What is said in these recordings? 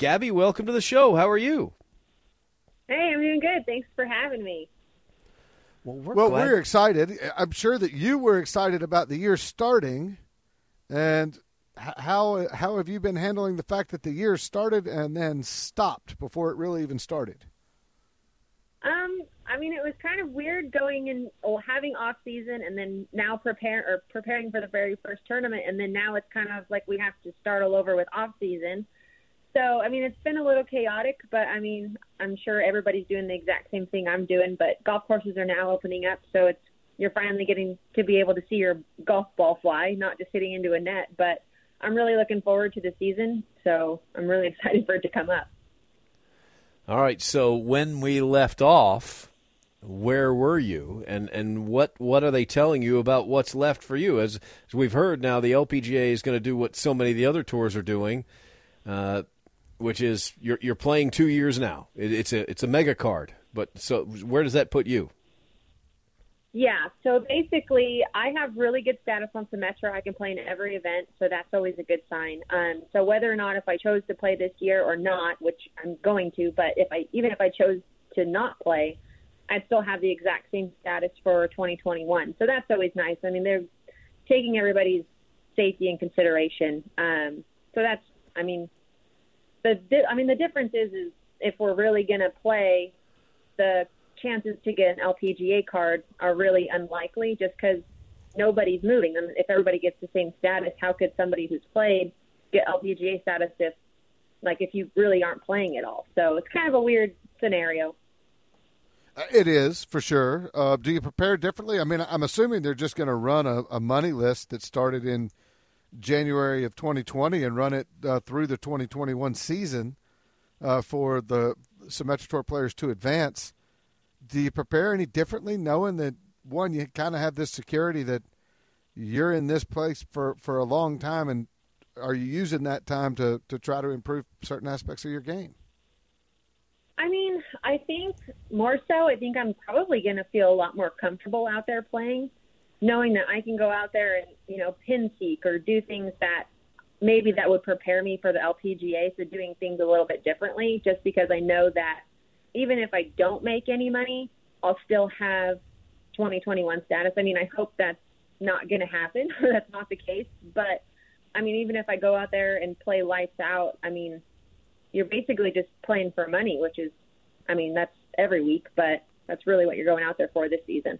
Gabby, welcome to the show. How are you? Hey, I'm doing good. Thanks for having me. Well, we're, well we're excited. I'm sure that you were excited about the year starting, and how how have you been handling the fact that the year started and then stopped before it really even started? Um, I mean, it was kind of weird going and or having off season, and then now prepare or preparing for the very first tournament, and then now it's kind of like we have to start all over with off season. So, I mean, it's been a little chaotic, but I mean, I'm sure everybody's doing the exact same thing I'm doing. But golf courses are now opening up, so it's you're finally getting to be able to see your golf ball fly, not just hitting into a net. But I'm really looking forward to the season, so I'm really excited for it to come up. All right, so when we left off, where were you, and and what what are they telling you about what's left for you? As, as we've heard now, the LPGA is going to do what so many of the other tours are doing. Uh, which is you're you're playing two years now. It, it's a it's a mega card. But so where does that put you? Yeah, so basically, I have really good status on Symetra. I can play in every event, so that's always a good sign. Um, so whether or not if I chose to play this year or not, which I'm going to, but if I even if I chose to not play, I'd still have the exact same status for 2021. So that's always nice. I mean, they're taking everybody's safety in consideration. Um, so that's, I mean, the I mean the difference is is if we're really going to play, the chances to get an LPGA card are really unlikely just because nobody's moving. And if everybody gets the same status, how could somebody who's played get LPGA status if like if you really aren't playing at all? So it's kind of a weird scenario. Uh, it is for sure. Uh, do you prepare differently? I mean, I'm assuming they're just going to run a, a money list that started in January of 2020 and run it uh, through the 2021 season uh, for the Symetra Tour players to advance. Do you prepare any differently, knowing that one, you kind of have this security that you're in this place for, for a long time, and are you using that time to, to try to improve certain aspects of your game? I mean, I think more so. I think I'm probably going to feel a lot more comfortable out there playing knowing that I can go out there and you know pin seek or do things that maybe that would prepare me for the LPGA. So doing things a little bit differently, just because I know that even if I don't make any money, I'll still have 2021 status. I mean, I hope that's not going to happen. that's not the case. But I mean, even if I go out there and play lights out, I mean, you're basically just playing for money, which is, I mean, that's every week, but that's really what you're going out there for this season.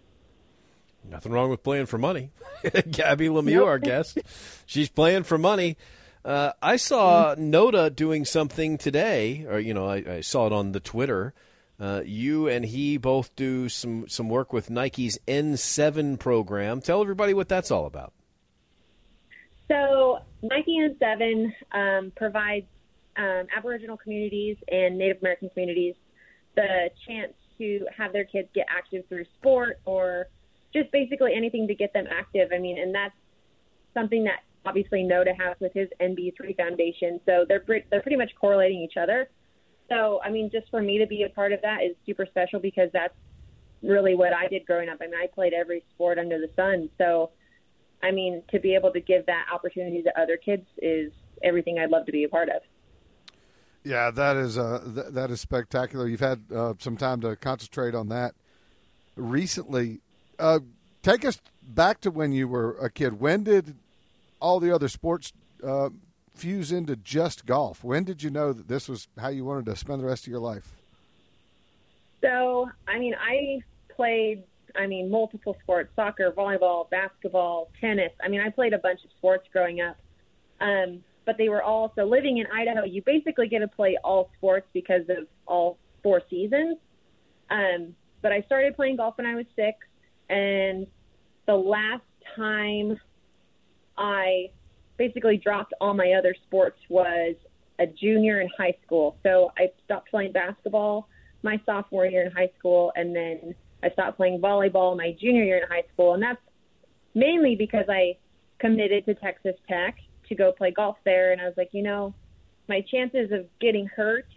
Nothing wrong with playing for money. Gabby Lemieux, nope. our guest, she's playing for money. Uh, I saw Notah doing something today, or you know, I, I saw it on the Twitter. Uh, you and he both do some some work with Nike's N7 program. Tell everybody what that's all about. So Nike N7 um, provides um, Aboriginal communities and Native American communities the chance to have their kids get active through sport or just basically anything to get them active. I mean, and that's something that obviously Notah has with his NB3 Foundation. So they're they're pretty much correlating each other. So I mean, just for me to be a part of that is super special because that's really what I did growing up. I mean, I played every sport under the sun. So I mean, to be able to give that opportunity to other kids is everything I'd love to be a part of. Yeah, that is uh, th- that is spectacular. You've had uh, some time to concentrate on that recently. Uh, take us back to when you were a kid. When did all the other sports uh, fuse into just golf? When did you know that this was how you wanted to spend the rest of your life? So, I mean, I played, I mean, multiple sports soccer, volleyball, basketball, tennis. I mean, I played a bunch of sports growing up. Um, but they were all, so living in Idaho, you basically get to play all sports because of all four seasons. Um, but I started playing golf when I was six. And the last time I basically dropped all my other sports was a junior in high school. So I stopped playing basketball my sophomore year in high school, and then I stopped playing volleyball my junior year in high school. And that's mainly because I committed to Texas Tech to go play golf there. And I was like, you know, my chances of getting hurt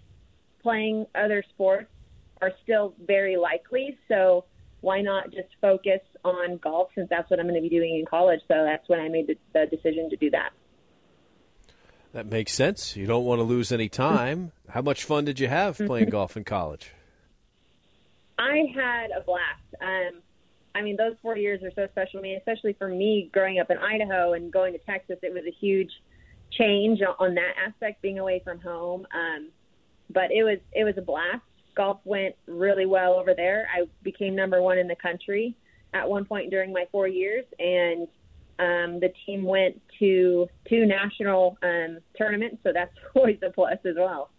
playing other sports are still very likely. So why not just focus on golf since that's what I'm going to be doing in college? So that's when I made the, the decision to do that. That makes sense. You don't want to lose any time. How much fun did you have playing golf in college? I had a blast. Um, I mean, those four years are so special to me, especially for me growing up in Idaho and going to Texas. It was a huge change on that aspect, being away from home. Um, but it was it was a blast. Golf went really well over there. I became number one in the country at one point during my four years, and um, the team went to two national um, tournaments, so that's always a plus as well.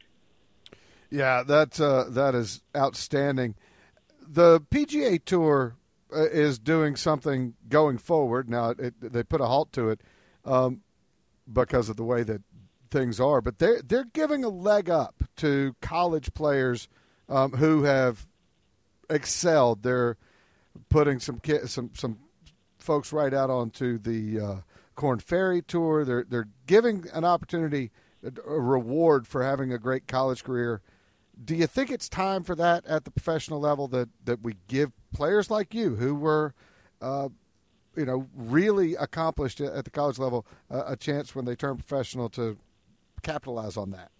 Yeah, that uh, that is outstanding. The PGA Tour uh, is doing something going forward. Now it, they put a halt to it um, because of the way that things are, but they're they're giving a leg up to college players um, who have excelled. They're putting some some some folks right out onto the uh, Korn Ferry Tour. They're they're giving an opportunity, a reward for having a great college career. Do you think it's time for that at the professional level that that we give players like you who were, uh, you know, really accomplished at the college level uh, a chance when they turn professional to capitalize on that?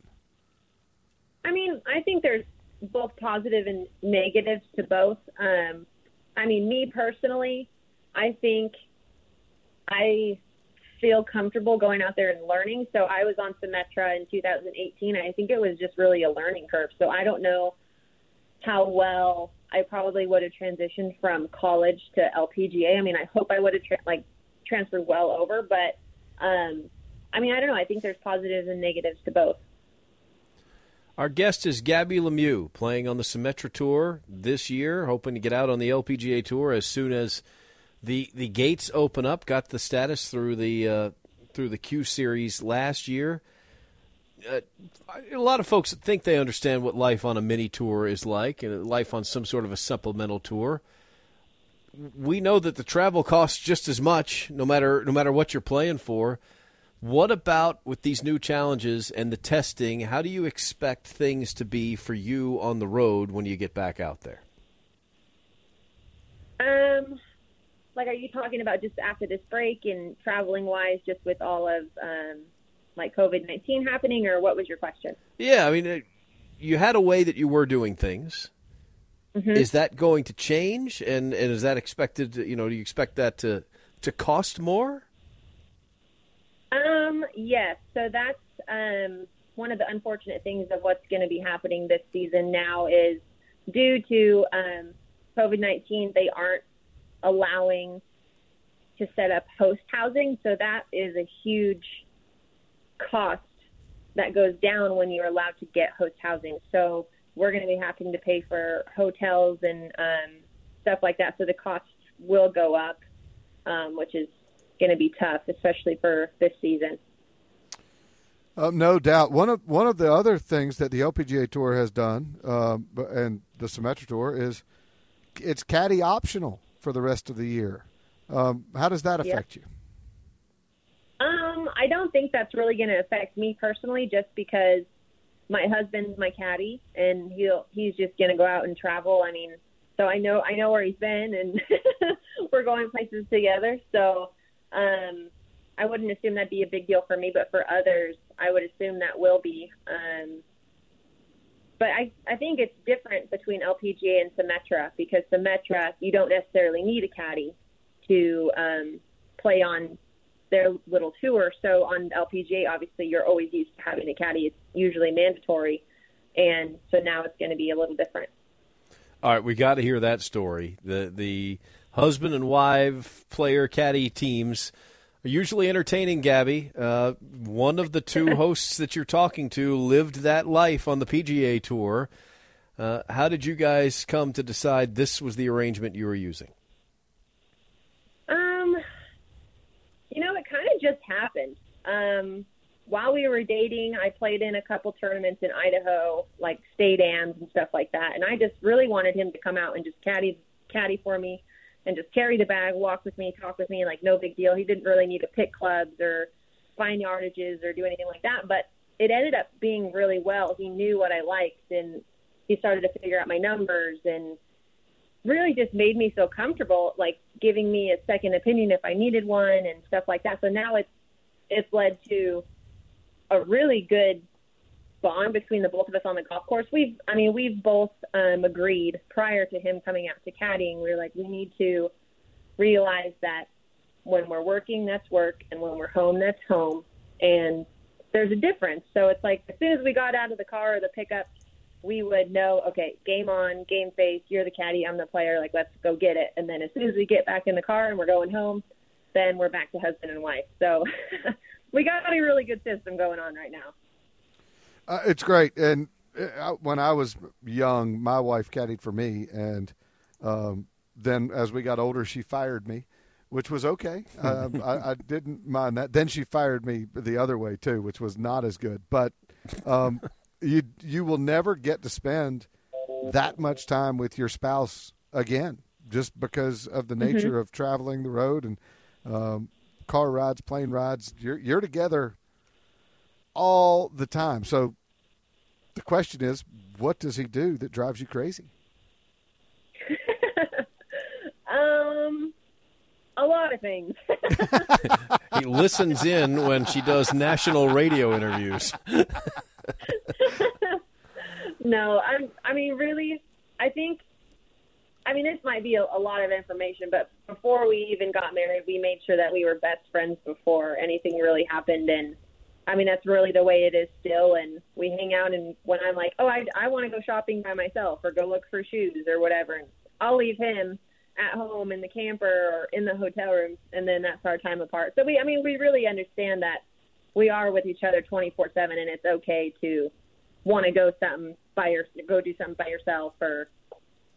I mean, I think there's both positive and negatives to both. Um, I mean, me personally, I think I feel comfortable going out there and learning. So I was on Symetra in 2018. I think it was just really a learning curve. So I don't know how well I probably would have transitioned from college to LPGA. I mean, I hope I would have tra- like transferred well over, but um, I mean, I don't know. I think there's positives and negatives to both. Our guest is Gabby Lemieux, playing on the Symetra Tour this year, hoping to get out on the LPGA Tour as soon as the the gates open up. Got the status through the uh, through the Q Series last year. Uh, a lot of folks think they understand what life on a mini tour is like, and life on some sort of a supplemental tour. We know that the travel costs just as much, no matter no matter what you're playing for. What about with these new challenges and the testing? How do you expect things to be for you on the road when you get back out there? Um, like, are you talking about just after this break and traveling wise, just with all of um, like COVID nineteen happening, or what was your question? Yeah, I mean, you had a way that you were doing things. Mm-hmm. Is that going to change, and and is that expected? To, you know, do you expect that to to cost more? Um, yes. So that's um, one of the unfortunate things of what's going to be happening this season now is due to um, COVID 19, they aren't allowing to set up host housing. So that is a huge cost that goes down when you're allowed to get host housing. So we're going to be having to pay for hotels and um, stuff like that. So the cost will go up, um, which is going to be tough, especially for this season. Uh, no doubt. One of one of the other things that the LPGA Tour has done, um, and the Symetra Tour, is it's caddy optional for the rest of the year. Um, how does that affect you? Um, I don't think that's really going to affect me personally, just because my husband's my caddy, and he'll he's just going to go out and travel. I mean, so I know I know where he's been, and we're going places together. So um, I wouldn't assume that'd be a big deal for me, but for others, I would assume that will be. Um, but I, I think it's different between LPGA and Symetra because Symetra, you don't necessarily need a caddy to um, play on their little tour. So on LPGA, obviously, you're always used to having a caddy. It's usually mandatory. And so now it's going to be a little different. All right, we got to hear that story. The the husband and wife player caddy teams are usually entertaining, Gabby. Uh, one of the two hosts that you're talking to lived that life on the PGA Tour. Uh, how did you guys come to decide this was the arrangement you were using? Um, you know, it kind of just happened. Um, while we were dating, I played in a couple tournaments in Idaho, like state ams and stuff like that, and I just really wanted him to come out and just caddy caddy for me and just carry the bag, walk with me, talk with me, like no big deal. He didn't really need to pick clubs or find yardages or do anything like that. But it ended up being really well. He knew what I liked and he started to figure out my numbers and really just made me feel comfortable, like giving me a second opinion if I needed one and stuff like that. So now it's it's led to a really good bond between the both of us on the golf course. We've, I mean, we've both um, agreed prior to him coming out to caddying. We were like, we need to realize that when we're working, that's work, and when we're home, that's home, and there's a difference. So it's like as soon as we got out of the car or the pickup, we would know, okay, game on, game face. You're the caddy, I'm the player. Like, let's go get it. And then as soon as we get back in the car and we're going home, then we're back to husband and wife. So we got a really good system going on right now. Uh, it's great. And uh, when I was young, my wife caddied for me, and um, then as we got older, she fired me, which was okay. Um, I, I, didn't mind that. Then she fired me the other way too, which was not as good. But um, you you will never get to spend that much time with your spouse again, just because of the nature mm-hmm. of traveling the road and um, car rides, plane rides. You're you're together all the time. So the question is, what does he do that drives you crazy? um, a lot of things. he listens in when she does national radio interviews. no, I'm. I mean, really, I think. I mean, this might be a, a lot of information, but before we even got married, we made sure that we were best friends before anything really happened, and I mean, that's really the way it is still. And we hang out, and when I'm like, oh, I, I want to go shopping by myself or go look for shoes or whatever, and I'll leave him at home in the camper or in the hotel room, and then that's our time apart. So we, I mean, we really understand that we are with each other 24 seven, and it's okay to want to go something by your, go do something by yourself or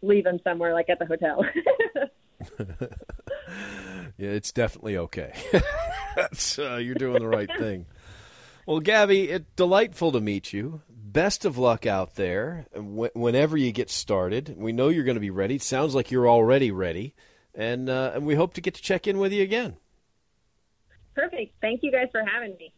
leave him somewhere like at the hotel. yeah, it's definitely okay. uh, you're doing the right thing. Well, Gabby, it's delightful to meet you. Best of luck out there whenever you get started. We know you're going to be ready. It sounds like you're already ready. And, uh, and we hope to get to check in with you again. Perfect. Thank you guys for having me.